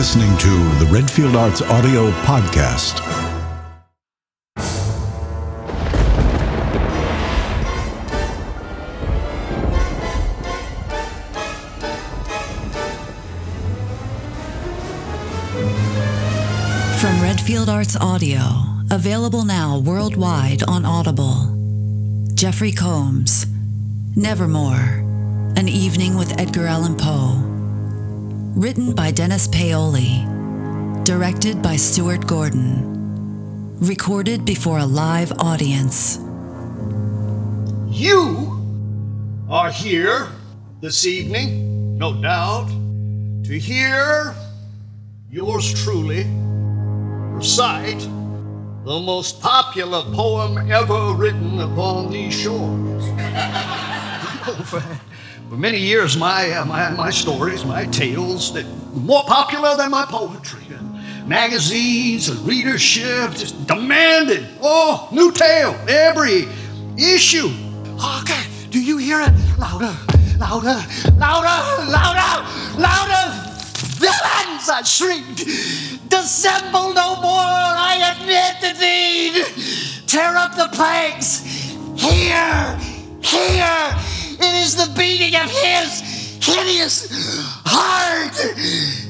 listening to the Redfield Arts Audio Podcast. From Redfield Arts Audio, available now worldwide on Audible. Jeffrey Combs, Nevermore, An Evening with Edgar Allan Poe. Written by Dennis Paoli. Directed by Stuart Gordon. Recorded before a live audience. You are here this evening, no doubt, to hear yours truly recite the most popular poem ever written upon these shores. for, many years, my, uh, my, my stories, my tales, that more popular than my poetry. Magazines and readership just demanded, oh, new tale every issue. Okay, do you hear it? Louder, louder, louder, louder, louder! Villains! I shrieked. Dissemble no more, I admit the deed. Tear up the planks. Here, here, it is the beating of his hideous heart.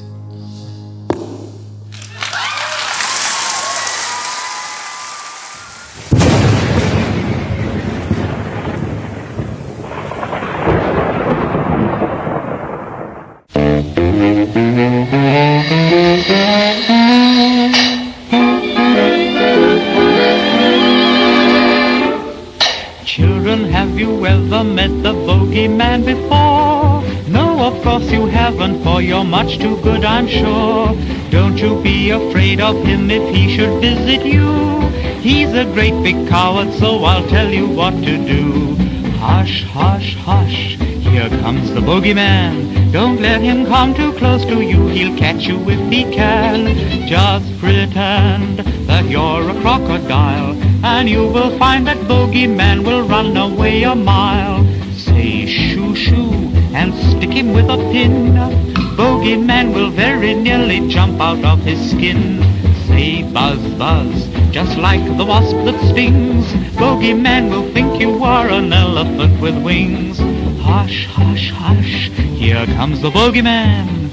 I'm sure. Don't you be afraid of him if he should visit you. He's a great big coward, so I'll tell you what to do. Hush, hush, hush, here comes the bogeyman. Don't let him come too close to you, he'll catch you if he can. Just pretend that you're a crocodile, and you will find that bogeyman will run away a mile. Say shoo shoo and stick him with a pin. Bogeyman will very nearly jump out of his skin. Say buzz buzz, just like the wasp that stings. Bogeyman will think you are an elephant with wings. Hush, hush, hush, here comes the bogeyman.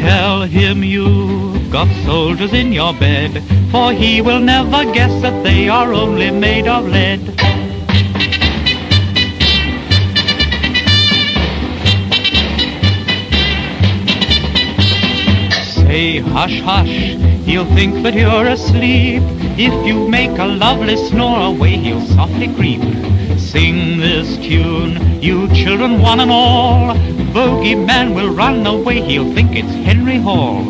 Tell him you've got soldiers in your bed, for he will never guess that they are only made of lead. Hush hush, he'll think that you're asleep. If you make a lovely snore away, he'll softly creep. Sing this tune, you children one and all. Bogeyman will run away, he'll think it's Henry Hall.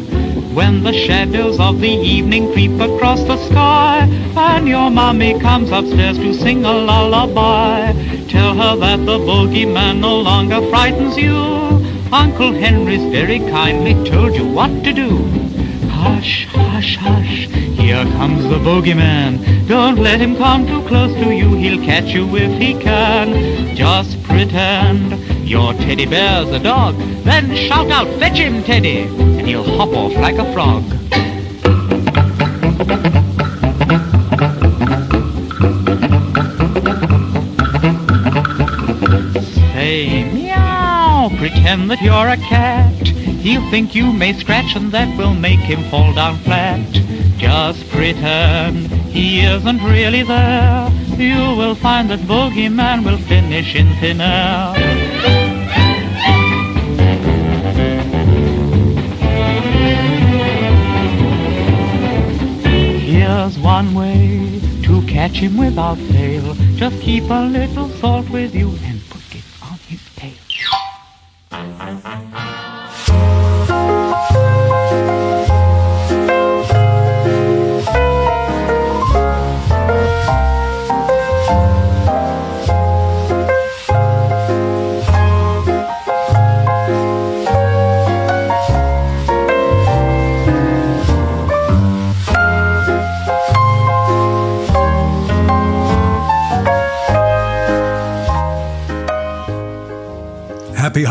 When the shadows of the evening creep across the sky, and your mommy comes upstairs to sing a lullaby, tell her that the bogeyman no longer frightens you. Uncle Henry's very kindly told you what to do. Hush, hush, hush, here comes the bogeyman. Don't let him come too close to you, he'll catch you if he can. Just pretend your teddy bear's a dog, then shout out, fetch him, Teddy, and he'll hop off like a frog. Say meow, pretend that you're a cat. He'll think you may scratch and that will make him fall down flat. Just pretend he isn't really there. You will find that bogeyman will finish in thin air. Here's one way to catch him without fail. Just keep a little salt with you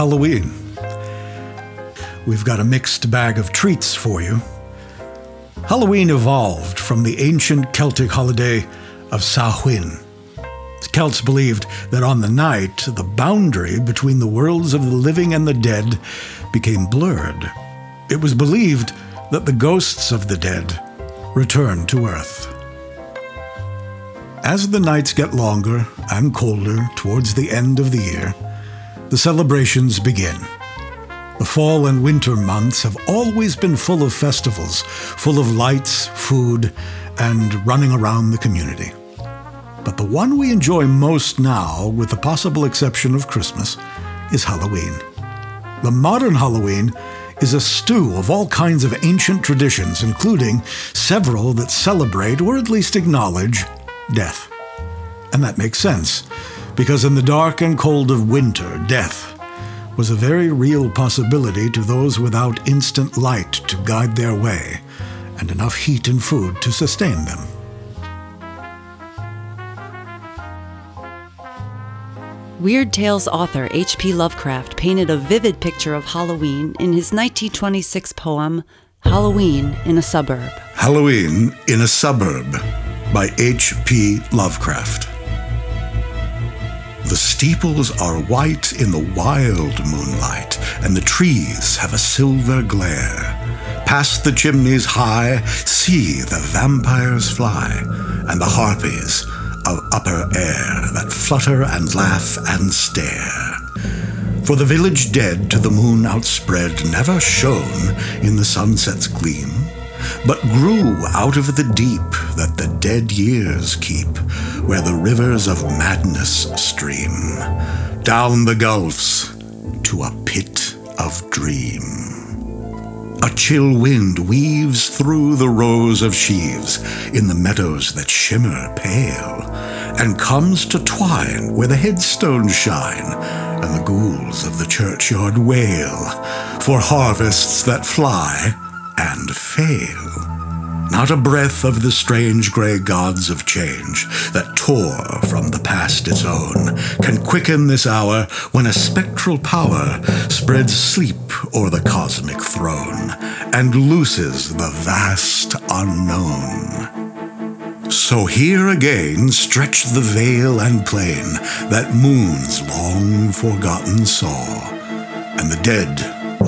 Halloween. We've got a mixed bag of treats for you. Halloween evolved from the ancient Celtic holiday of Samhain. The Celts believed that on the night, the boundary between the worlds of the living and the dead became blurred. It was believed that the ghosts of the dead returned to Earth. As the nights get longer and colder towards the end of the year, the celebrations begin. The fall and winter months have always been full of festivals, full of lights, food, and running around the community. But the one we enjoy most now, with the possible exception of Christmas, is Halloween. The modern Halloween is a stew of all kinds of ancient traditions, including several that celebrate or at least acknowledge death. And that makes sense, because in the dark and cold of winter, death was a very real possibility to those without instant light to guide their way and enough heat and food to sustain them. Weird Tales author H.P. Lovecraft painted a vivid picture of Halloween in his 1926 poem, Halloween in a Suburb. Halloween in a Suburb by H.P. Lovecraft. The steeples are white in the wild moonlight, and the trees have a silver glare. Past the chimneys high, see the vampires fly, and the harpies of upper air that flutter and laugh and stare. For the village dead to the moon outspread never shone in the sunset's gleam, but grew out of the deep that the dead years keep, where the rivers of madness stream, down the gulfs to a pit of dream. A chill wind weaves through the rows of sheaves in the meadows that shimmer pale, and comes to twine where the headstones shine, and the ghouls of the churchyard wail for harvests that fly and fail. Not a breath of the strange grey gods of change that tore from the past its own can quicken this hour when a spectral power spreads sleep o'er the cosmic throne and looses the vast unknown. So here again stretch the vale and plain that moons long forgotten saw, and the dead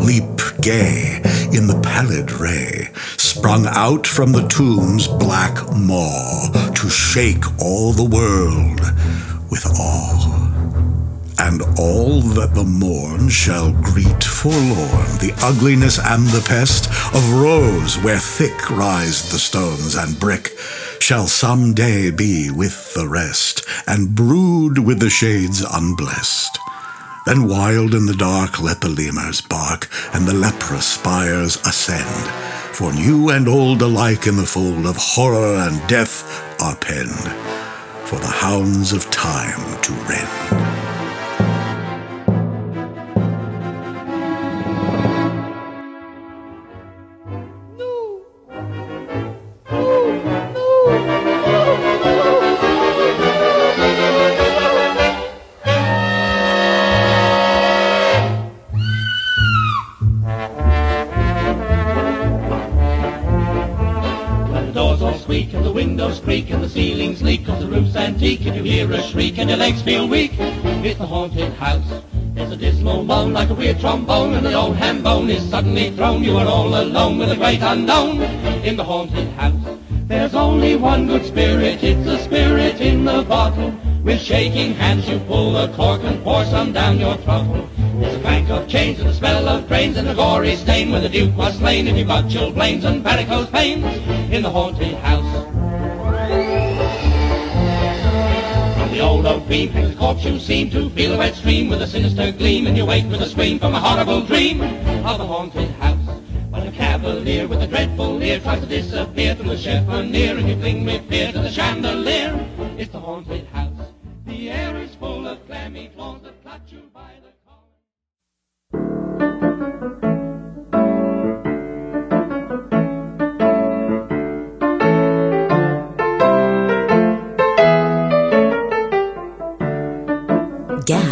leap gay in the pallid ray, sprung out from the tomb's black maw to shake all the world with awe. And all that the morn shall greet forlorn, the ugliness and the pest of rows where thick rise the stones and brick, shall some day be with the rest, and brood with the shades unblessed. Then wild in the dark let the lemurs bark, and the leprous spires ascend. For new and old alike in the fold of horror and death are penned, for the hounds of time to rend. Legs feel weak. It's the haunted house. There's a dismal moan like a weird trombone and the old ham bone is suddenly thrown. You are all alone with a great unknown in the haunted house. There's only one good spirit, it's the spirit in the bottle. With shaking hands you pull the cork and pour some down your throttle. There's a clank of chains and a smell of brains and a gory stain where the Duke was slain and you've got chilblains and varicose veins in the haunted house. The old oak beam a corpse you seem to feel a wet stream with a sinister gleam and you wake with a scream from a horrible dream of the haunted house. When a cavalier with a dreadful leer tries to disappear from the chiffonier and you cling with fear to the chandelier, it's the haunted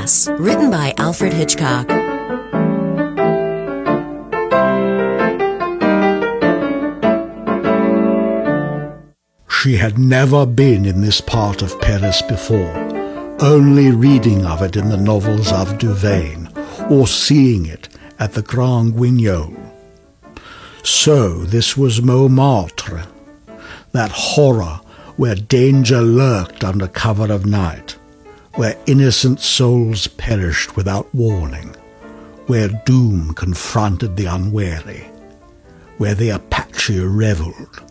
Glass, written by Alfred Hitchcock. She had never been in this part of Paris before, only reading of it in the novels of Duvain, or seeing it at the Grand Guignol. So this was Montmartre, that horror where danger lurked under cover of night where innocent souls perished without warning, where doom confronted the unwary, where the Apache reveled.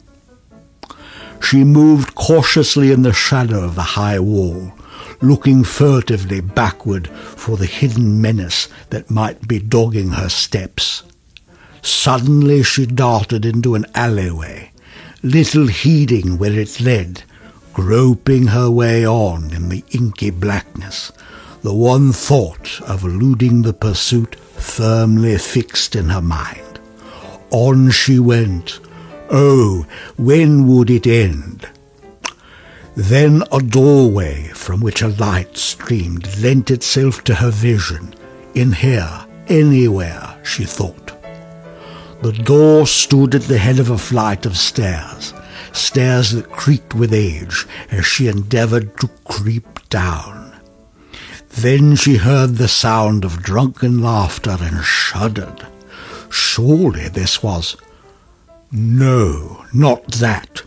She moved cautiously in the shadow of the high wall, looking furtively backward for the hidden menace that might be dogging her steps. Suddenly she darted into an alleyway, little heeding where it led, groping her way on in the inky blackness, the one thought of eluding the pursuit firmly fixed in her mind. On she went. Oh, when would it end? Then a doorway from which a light streamed lent itself to her vision. In here, anywhere, she thought. The door stood at the head of a flight of stairs, stairs that creaked with age as she endeavored to creep down. Then she heard the sound of drunken laughter and shuddered. Surely this was. No, not that.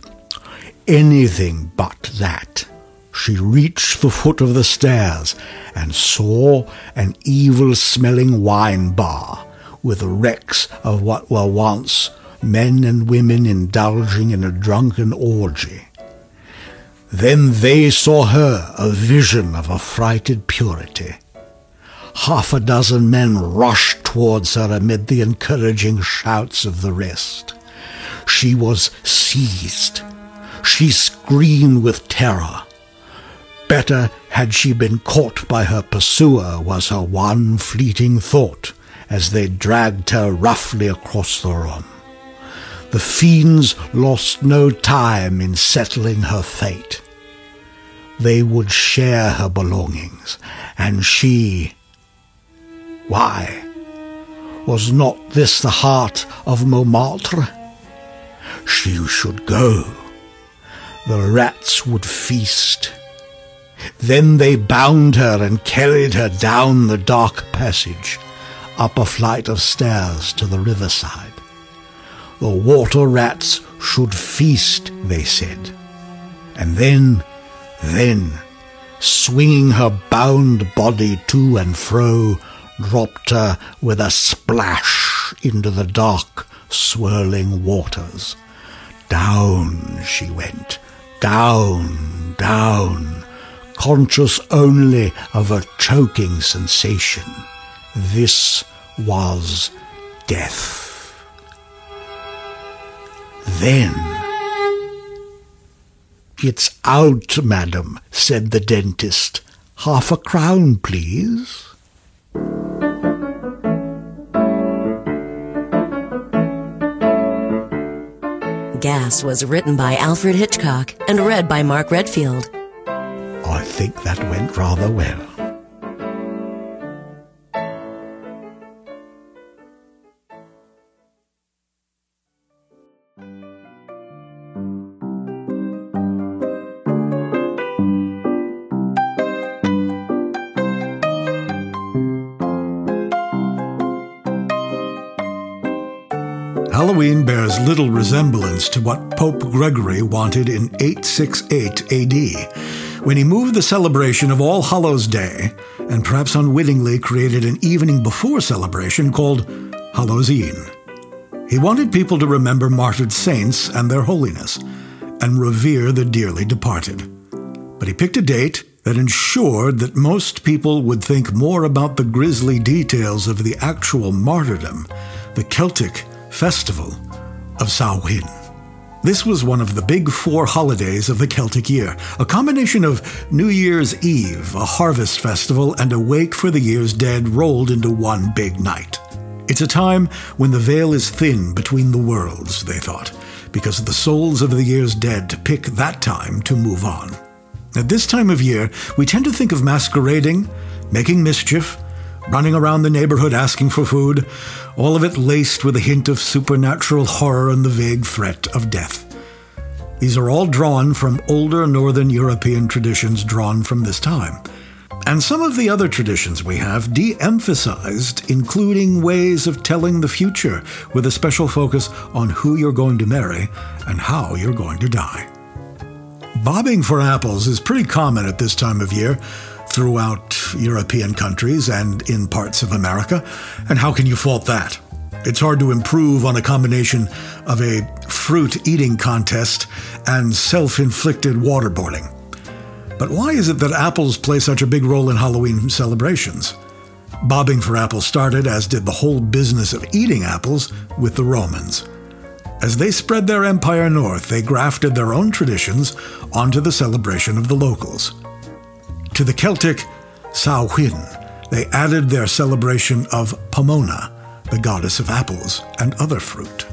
Anything but that. She reached the foot of the stairs and saw an evil smelling wine bar with wrecks of what were once men and women indulging in a drunken orgy. Then they saw her, a vision of affrighted purity. Half a dozen men rushed towards her amid the encouraging shouts of the rest. She was seized. She screamed with terror. Better had she been caught by her pursuer was her one fleeting thought as they dragged her roughly across the room. The fiends lost no time in settling her fate. They would share her belongings, and she... Why, was not this the heart of Montmartre? She should go. The rats would feast. Then they bound her and carried her down the dark passage up a flight of stairs to the riverside. The water rats should feast, they said. And then, then, swinging her bound body to and fro, dropped her with a splash into the dark, swirling waters. Down she went, down, down, conscious only of a choking sensation. This was death. Then, It's out, madam, said the dentist. Half a crown, please. Gas was written by Alfred Hitchcock and read by Mark Redfield. I think that went rather well. Halloween bears little resemblance to what Pope Gregory wanted in 868 AD, when he moved the celebration of All Hallows Day and perhaps unwittingly created an evening before celebration called Hallowseen. He wanted people to remember martyred saints and their holiness, and revere the dearly departed. But he picked a date that ensured that most people would think more about the grisly details of the actual martyrdom, the Celtic festival of Samhain. This was one of the big four holidays of the Celtic year, a combination of New Year's Eve, a harvest festival, and a wake for the year's dead rolled into one big night. It's a time when the veil is thin between the worlds, they thought, because the souls of the year's dead pick that time to move on. At this time of year, we tend to think of masquerading, making mischief, running around the neighborhood asking for food, all of it laced with a hint of supernatural horror and the vague threat of death. These are all drawn from older Northern European traditions drawn from this time. And some of the other traditions we have de emphasized, including ways of telling the future with a special focus on who you're going to marry and how you're going to die. Bobbing for apples is pretty common at this time of year throughout European countries and in parts of America, and how can you fault that? It's hard to improve on a combination of a fruit eating contest and self inflicted waterboarding. But why is it that apples play such a big role in Halloween celebrations? Bobbing for apples started, as did the whole business of eating apples, with the Romans. As they spread their empire north, they grafted their own traditions onto the celebration of the locals. To the Celtic Samhain, they added their celebration of Pomona, the goddess of apples and other fruit.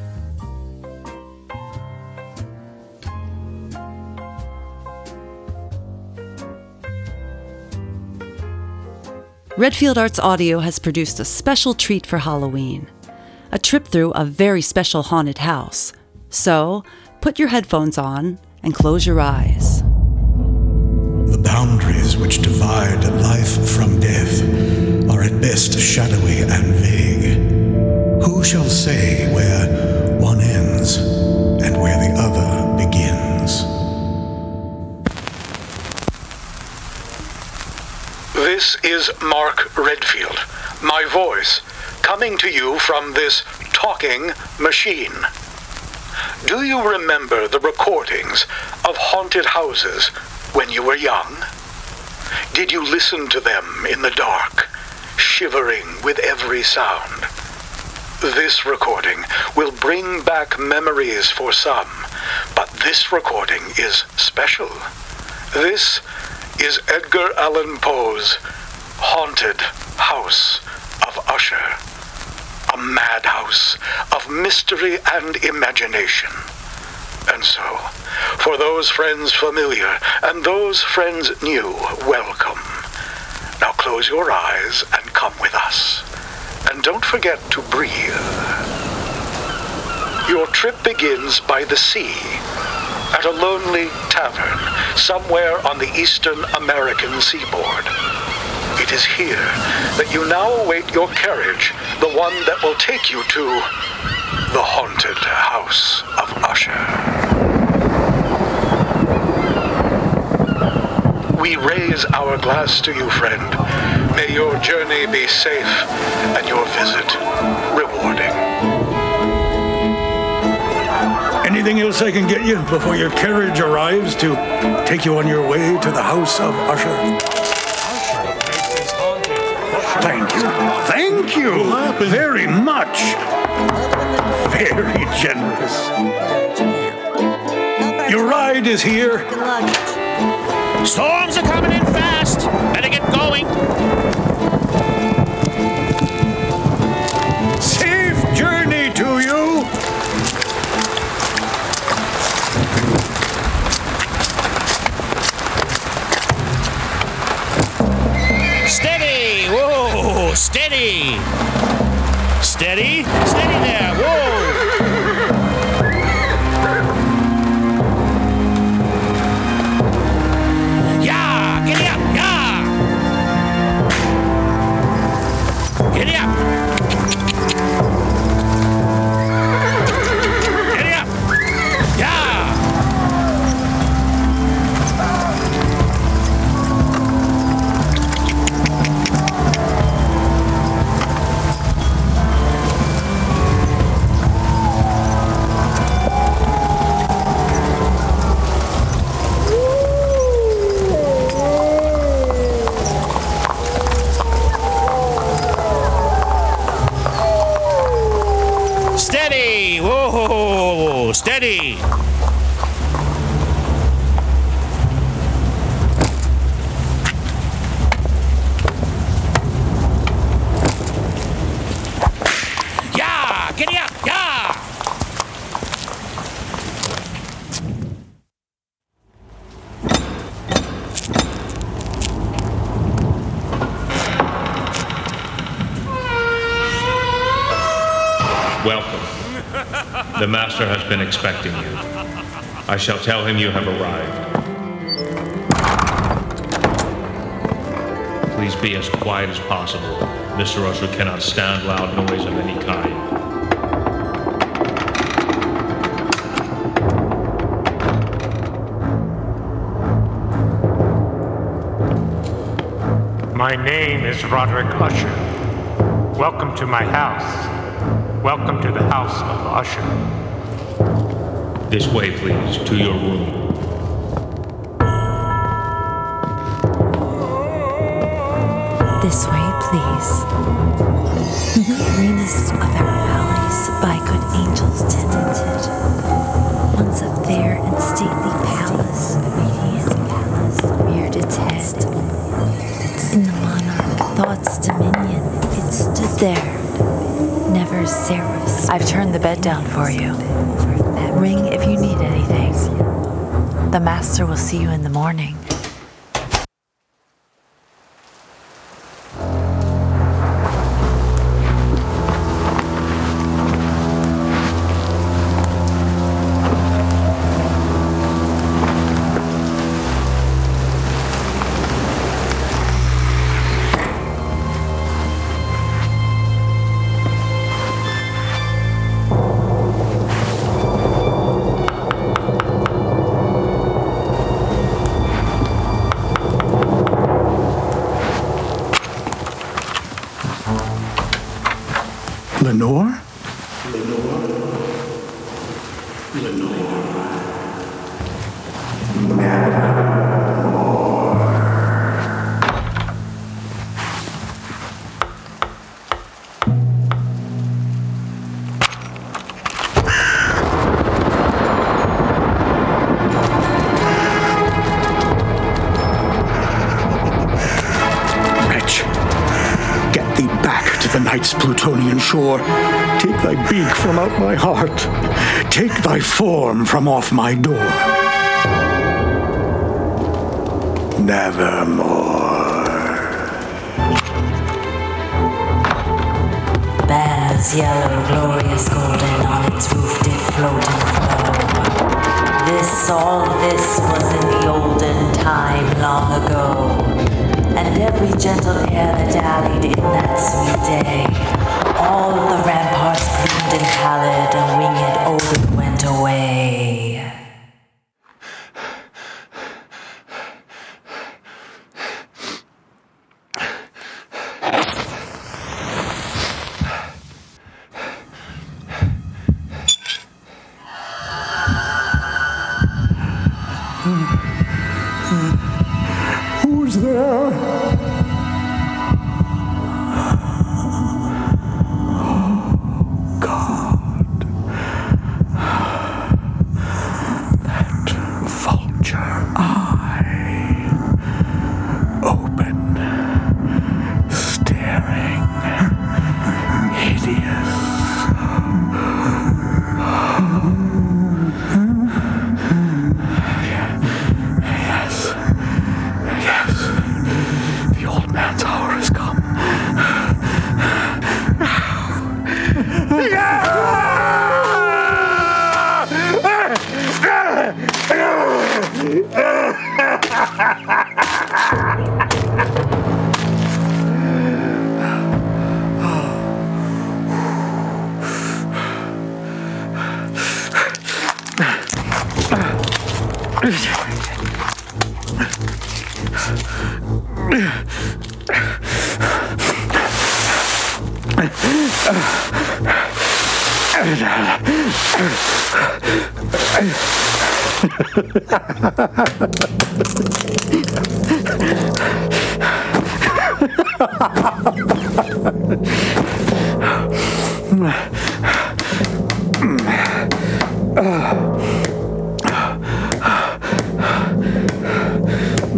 Redfield Arts Audio has produced a special treat for Halloween a trip through a very special haunted house. So, put your headphones on and close your eyes. Boundaries which divide life from death are at best shadowy and vague. Who shall say where one ends and where the other begins? This is Mark Redfield, my voice, coming to you from this talking machine. Do you remember the recordings of haunted houses when you were young? Did you listen to them in the dark, shivering with every sound? This recording will bring back memories for some, but this recording is special. This is Edgar Allan Poe's Haunted House of Usher, a madhouse of mystery and imagination. And so, for those friends familiar and those friends new, welcome. Now close your eyes and come with us. And don't forget to breathe. Your trip begins by the sea, at a lonely tavern somewhere on the eastern American seaboard. It is here that you now await your carriage, the one that will take you to the haunted house of Usher. We raise our glass to you, friend. May your journey be safe and your visit rewarding. Anything else I can get you before your carriage arrives to take you on your way to the house of Usher? Thank you. Thank you very much. Very generous. Your ride is here. Storms are coming in fast. Welcome. The master has been expecting you. I shall tell him you have arrived. Please be as quiet as possible. Mr. Usher cannot stand loud noise of any kind. My name is Roderick Usher. Welcome to my house. Welcome to the house of Usher. This way, please, to your room. This way, please. The greenest of our valleys by good angels tenanted. Once a fair and stately palace, radiant palace, reared its head. In the monarch thought's dominion, it stood there, never seraphs. I've turned the bed down for you. Ring if you need anything. The master will see you in the morning. Beak from out my heart. Take thy form from off my door. Nevermore. Banners yellow, glorious golden, on its roof did float and flow. This, all this was in the olden time long ago. And every gentle air that dallied in that sweet day. Pallid, and winged Odin oh, went away. Who's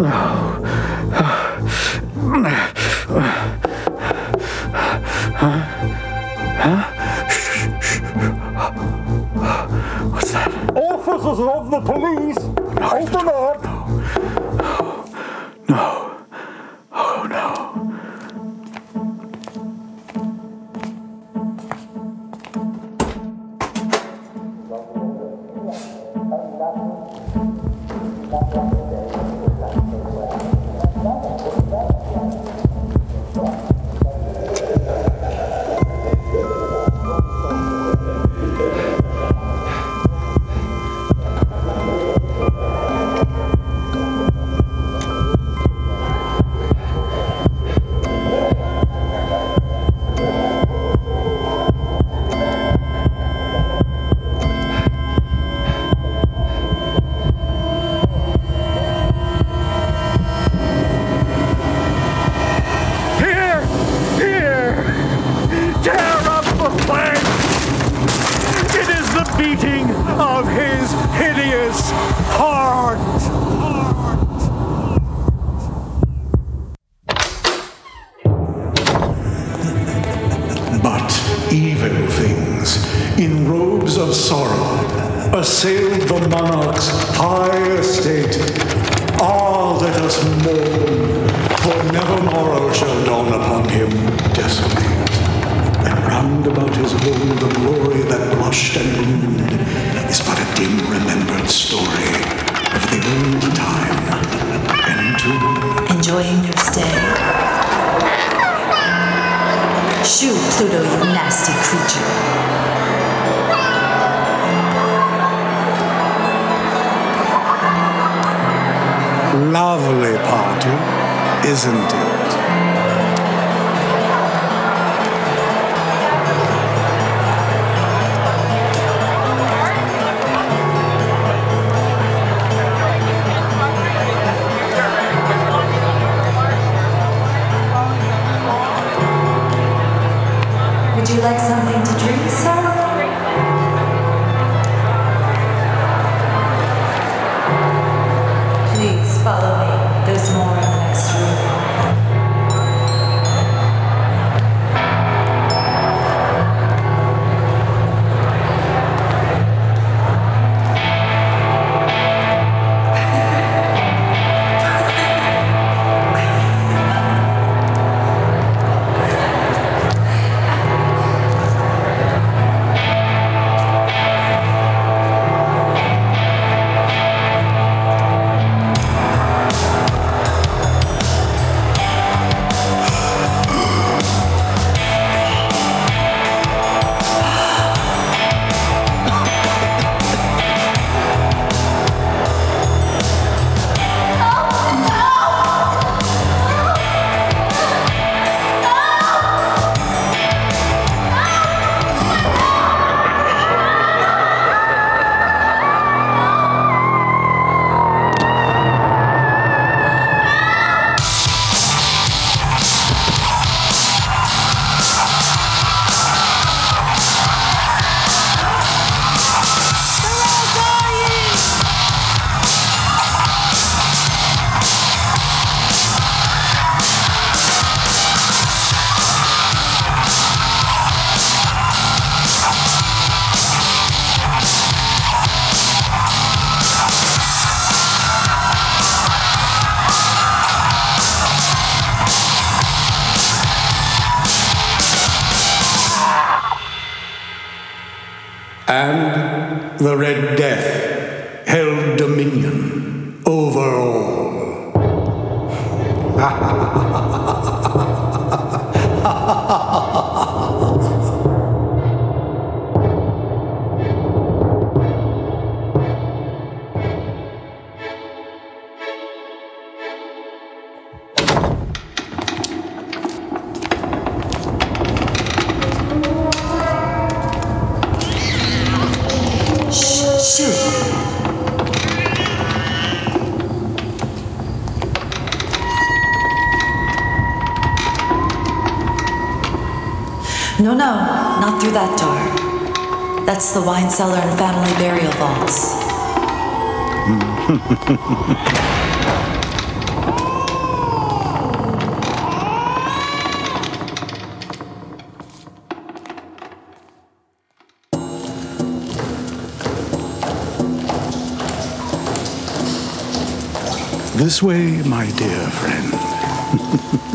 诶 No, no, not through that door. That's the wine cellar and family burial vaults. this way, my dear friend.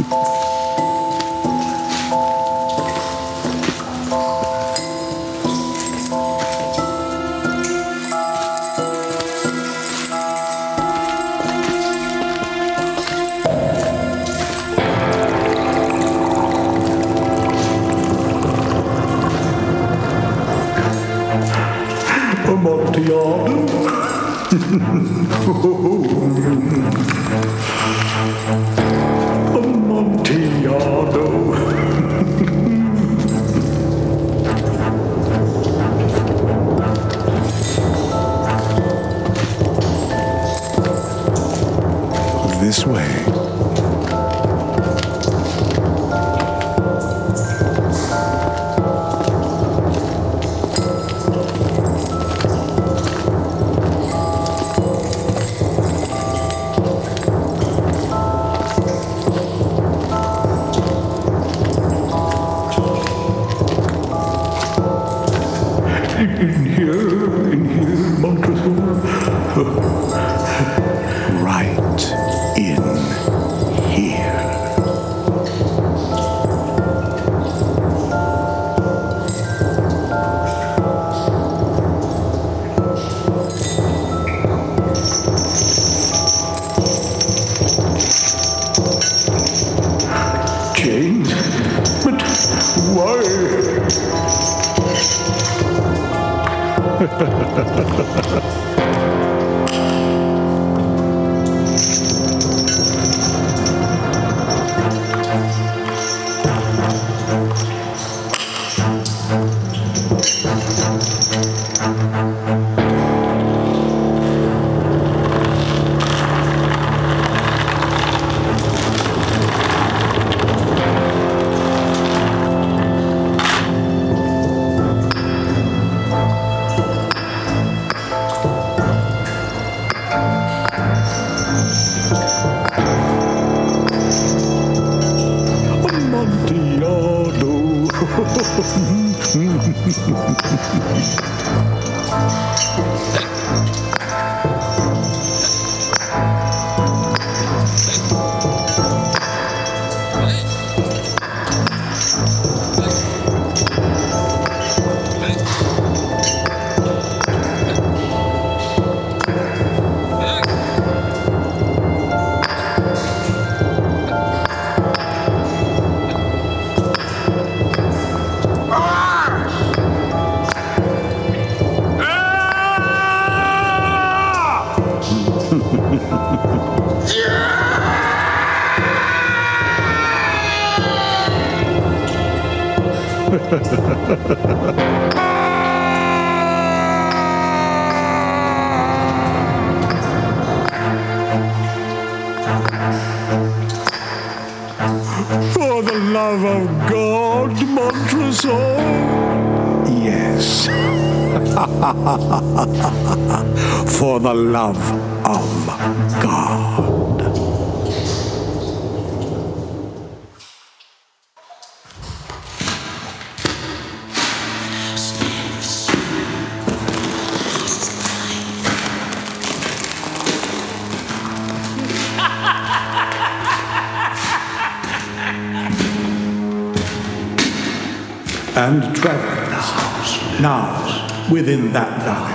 within that valley.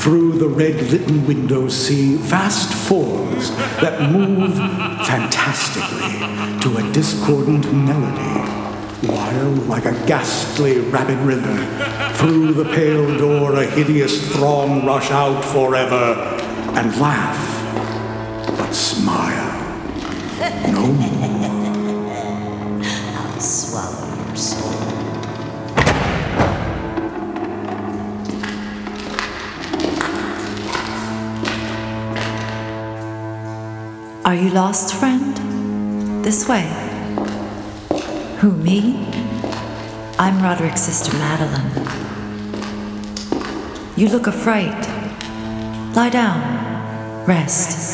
Through the red litten windows, see vast forms that move fantastically to a discordant melody. While, like a ghastly rapid river, through the pale door a hideous throng rush out forever and laugh, but smile no more. Are you lost, friend? This way. Who, me? I'm Roderick's sister, Madeline. You look afraid. Lie down. Rest. Oh.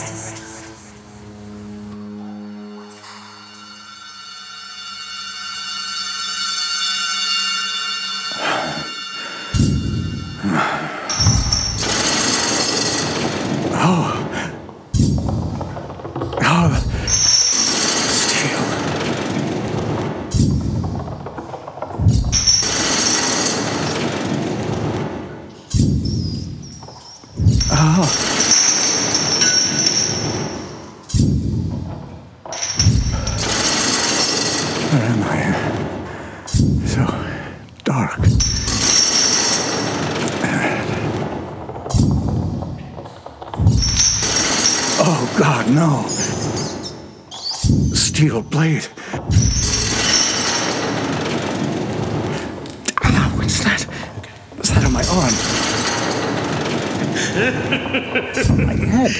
My head.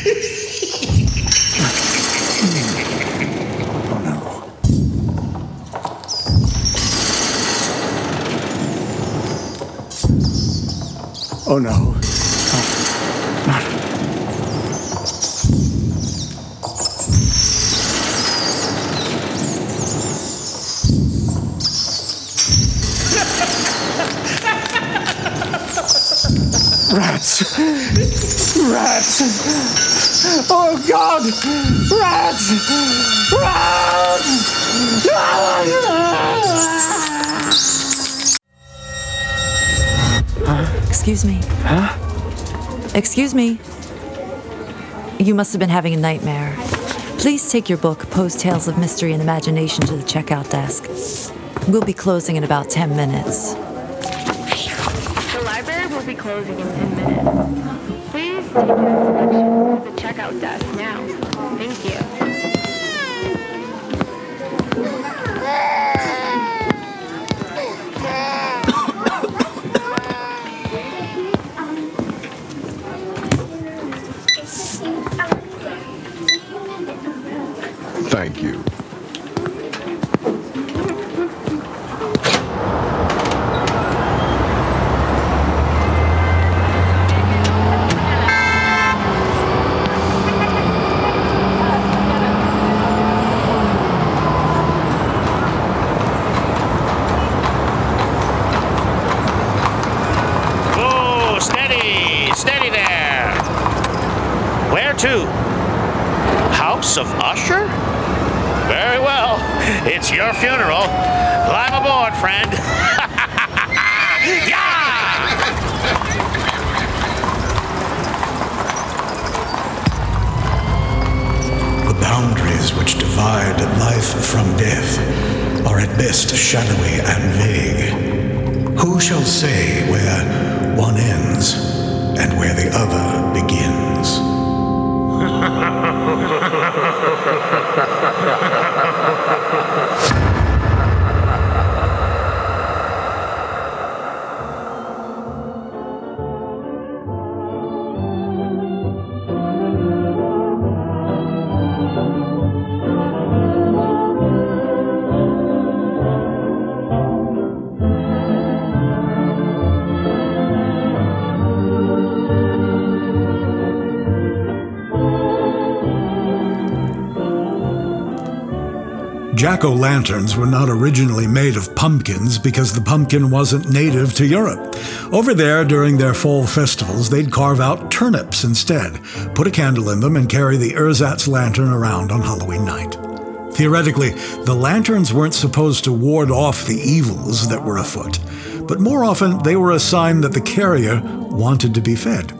Oh no. Oh no. Rats! Oh God! Rats! Rats! Excuse me. Huh? Excuse me. You must have been having a nightmare. Please take your book, Poe's Tales of Mystery and Imagination, to the checkout desk. We'll be closing in about 10 minutes. The library will be closing in 10 minutes. The checkout desk now. Thank you. Thank you. Jack o' lanterns were not originally made of pumpkins because the pumpkin wasn't native to Europe. Over there, during their fall festivals, they'd carve out turnips instead, put a candle in them, and carry the ersatz lantern around on Halloween night. Theoretically, the lanterns weren't supposed to ward off the evils that were afoot, but more often they were a sign that the carrier wanted to be fed.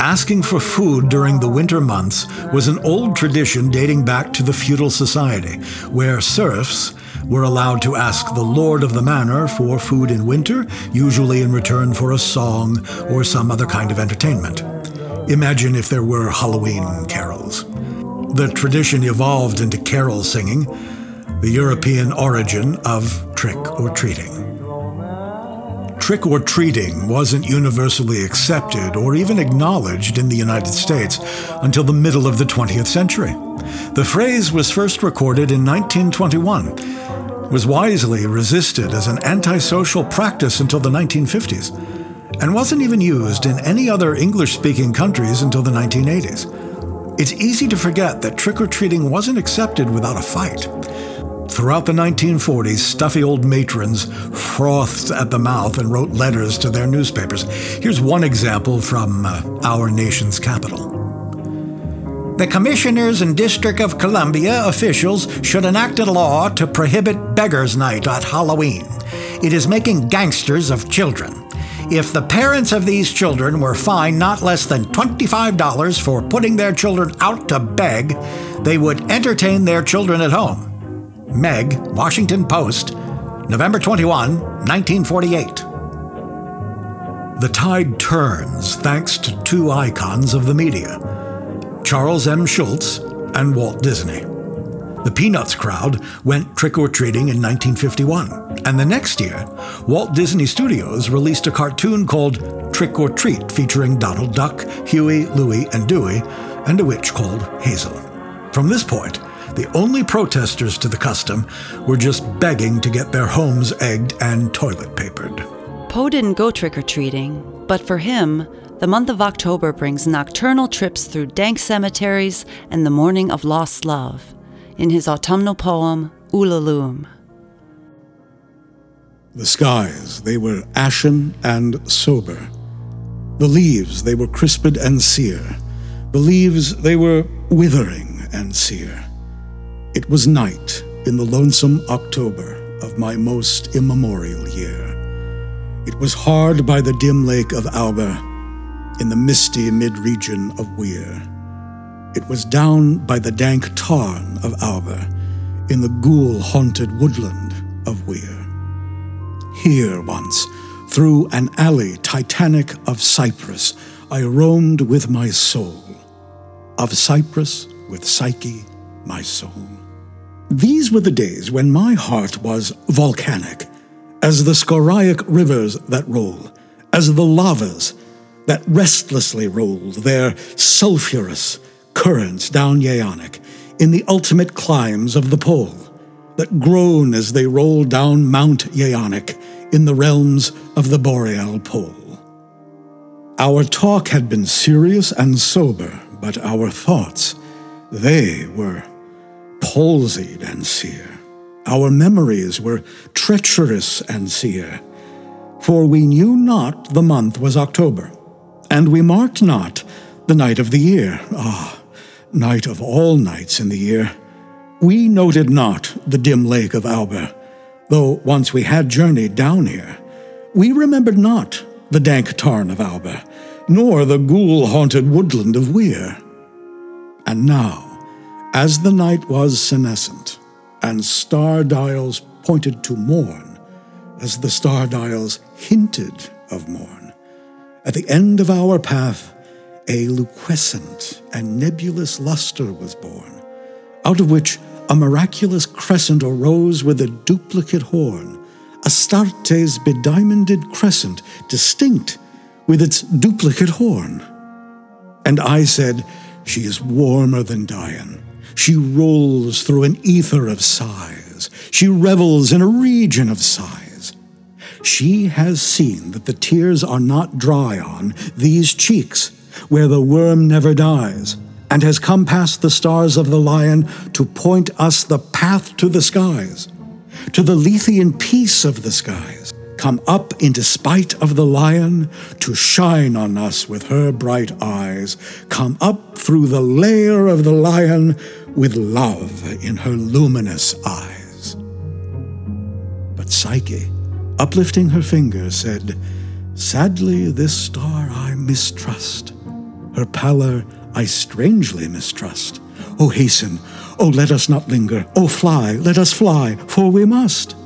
Asking for food during the winter months was an old tradition dating back to the feudal society, where serfs were allowed to ask the lord of the manor for food in winter, usually in return for a song or some other kind of entertainment. Imagine if there were Halloween carols. The tradition evolved into carol singing, the European origin of trick or treating. Trick or treating wasn't universally accepted or even acknowledged in the United States until the middle of the 20th century. The phrase was first recorded in 1921, was wisely resisted as an antisocial practice until the 1950s, and wasn't even used in any other English speaking countries until the 1980s. It's easy to forget that trick or treating wasn't accepted without a fight. Throughout the 1940s, stuffy old matrons frothed at the mouth and wrote letters to their newspapers. Here's one example from uh, our nation's capital. The commissioners and District of Columbia officials should enact a law to prohibit Beggars' Night at Halloween. It is making gangsters of children. If the parents of these children were fined not less than $25 for putting their children out to beg, they would entertain their children at home. Meg, Washington Post, November 21, 1948. The tide turns thanks to two icons of the media Charles M. Schulz, and Walt Disney. The Peanuts crowd went trick or treating in 1951, and the next year, Walt Disney Studios released a cartoon called Trick or Treat featuring Donald Duck, Huey, Louie, and Dewey, and a witch called Hazel. From this point, the only protesters to the custom were just begging to get their homes egged and toilet papered. Poe didn't go trick or treating, but for him, the month of October brings nocturnal trips through dank cemeteries and the mourning of lost love. In his autumnal poem, Ulalume. The skies, they were ashen and sober. The leaves, they were crisped and sere. The leaves, they were withering and sere. It was night in the lonesome October of my most immemorial year. It was hard by the dim lake of Auber, in the misty mid region of Weir. It was down by the dank tarn of Auber, in the ghoul haunted woodland of Weir. Here once, through an alley titanic of cypress, I roamed with my soul. Of cypress with Psyche, my soul. These were the days when my heart was volcanic, as the scoriac rivers that roll, as the lavas that restlessly rolled their sulphurous currents down Yaanek in the ultimate climes of the pole, that groan as they roll down Mount Yaanek in the realms of the boreal pole. Our talk had been serious and sober, but our thoughts, they were palsied and sere. Our memories were treacherous and sere. For we knew not the month was October, and we marked not the night of the year. Ah, night of all nights in the year. We noted not the dim lake of Auber, though once we had journeyed down here. We remembered not the dank tarn of Auber, nor the ghoul haunted woodland of Weir. And now, as the night was senescent, and star dials pointed to morn, as the star dials hinted of morn, at the end of our path, a liquescent and nebulous luster was born, out of which a miraculous crescent arose with a duplicate horn, Astarte's bediamonded crescent, distinct with its duplicate horn. And I said, She is warmer than Dian. She rolls through an ether of sighs. She revels in a region of sighs. She has seen that the tears are not dry on these cheeks where the worm never dies, and has come past the stars of the lion to point us the path to the skies, to the Lethean peace of the skies, come up in spite of the lion to shine on us with her bright eyes, come up through the lair of the lion with love in her luminous eyes. But Psyche, uplifting her finger, said, Sadly, this star I mistrust. Her pallor I strangely mistrust. Oh, hasten, oh, let us not linger. Oh, fly, let us fly, for we must.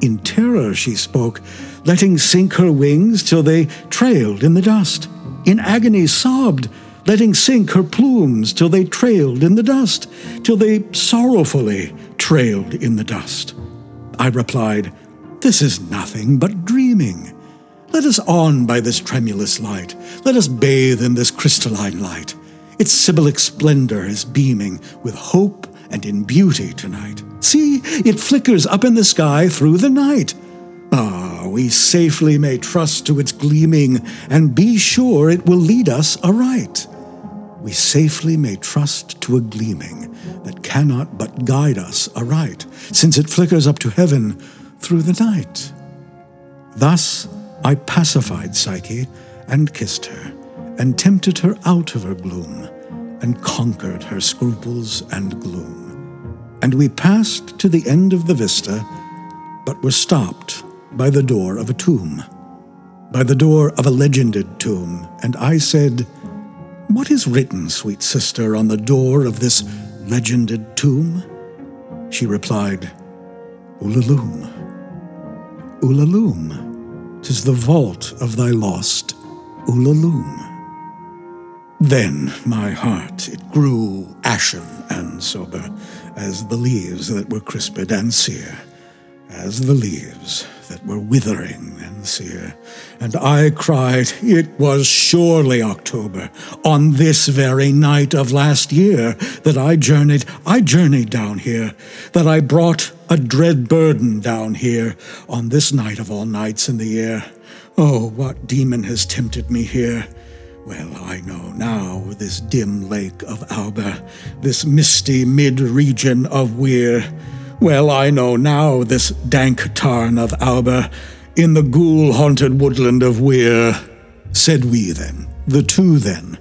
In terror she spoke, letting sink her wings till they trailed in the dust. In agony sobbed, letting sink her plumes till they trailed in the dust, till they sorrowfully trailed in the dust. I replied, This is nothing but dreaming. Let us on by this tremulous light. Let us bathe in this crystalline light. Its symbolic splendor is beaming with hope and in beauty tonight. See, it flickers up in the sky through the night. Ah, we safely may trust to its gleaming and be sure it will lead us aright. We safely may trust to a gleaming that cannot but guide us aright, since it flickers up to heaven through the night. Thus I pacified Psyche and kissed her, and tempted her out of her gloom, and conquered her scruples and gloom. And we passed to the end of the vista, but were stopped by the door of a tomb, by the door of a legended tomb, and I said, What is written, sweet sister, on the door of this legended tomb? She replied, Ulalume. Ulalume. 'Tis the vault of thy lost Ulalume. Then my heart it grew ashen and sober, as the leaves that were crisped and sere, as the leaves that were withering and sere. And I cried, It was surely October, on this very night of last year, that I journeyed, I journeyed down here, that I brought a dread burden down here, on this night of all nights in the year. Oh, what demon has tempted me here? Well, I know now this dim lake of Auber, this misty mid region of Weir. Well, I know now this dank tarn of Auber, in the ghoul haunted woodland of Weir. Said we then, the two then,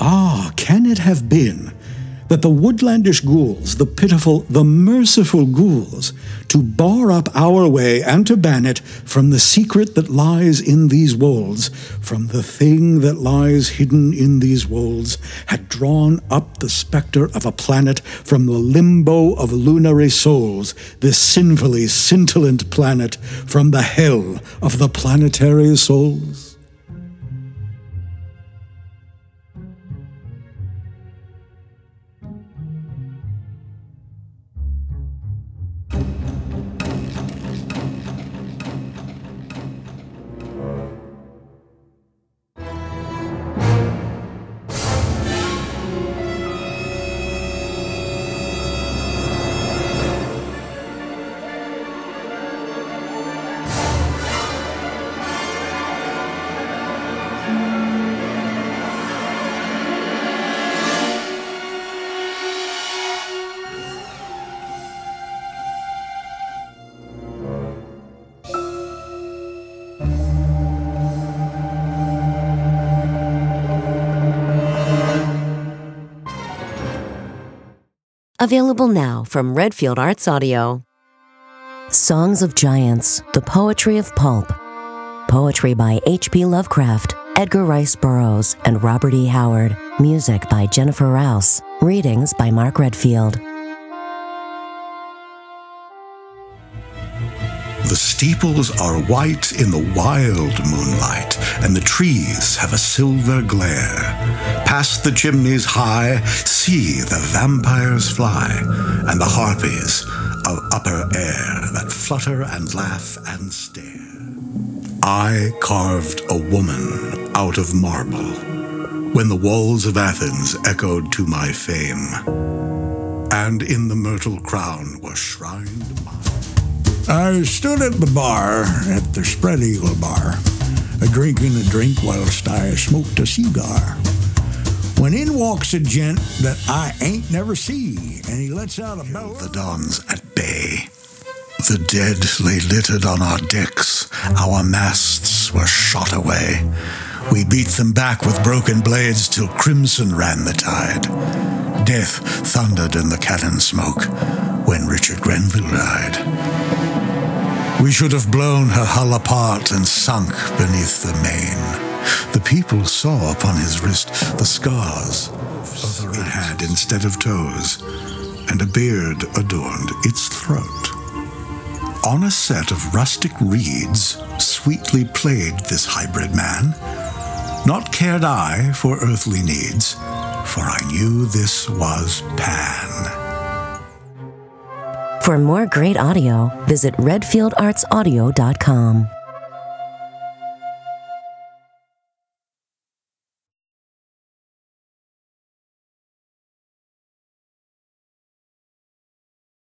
Ah, can it have been that the woodlandish ghouls, the pitiful, the merciful ghouls, to bar up our way and to ban it from the secret that lies in these wolds, from the thing that lies hidden in these wolds, had drawn up the spectre of a planet from the limbo of lunary souls, this sinfully scintillant planet from the hell of the planetary souls? Available now from Redfield Arts Audio. Songs of Giants, The Poetry of Pulp. Poetry by H.P. Lovecraft, Edgar Rice Burroughs, and Robert E. Howard. Music by Jennifer Rouse. Readings by Mark Redfield. The steeples are white in the wild moonlight, and the trees have a silver glare. Past the chimneys high, see the vampires fly, and the harpies of upper air that flutter and laugh and stare. I carved a woman out of marble when the walls of Athens echoed to my fame, and in the myrtle crown was shrined my. I stood at the bar at the Spread Eagle Bar, a drinking a drink whilst I smoked a cigar. When in walks a gent that I ain't never see, and he lets out a. The dawns at bay. The dead lay littered on our decks. Our masts were shot away. We beat them back with broken blades till crimson ran the tide. Death thundered in the cannon smoke when Richard Grenville died. We should have blown her hull apart and sunk beneath the main. The people saw upon his wrist the scars it had instead of toes, and a beard adorned its throat. On a set of rustic reeds, sweetly played this hybrid man. Not cared I for earthly needs, for I knew this was Pan. For more great audio, visit redfieldartsaudio.com.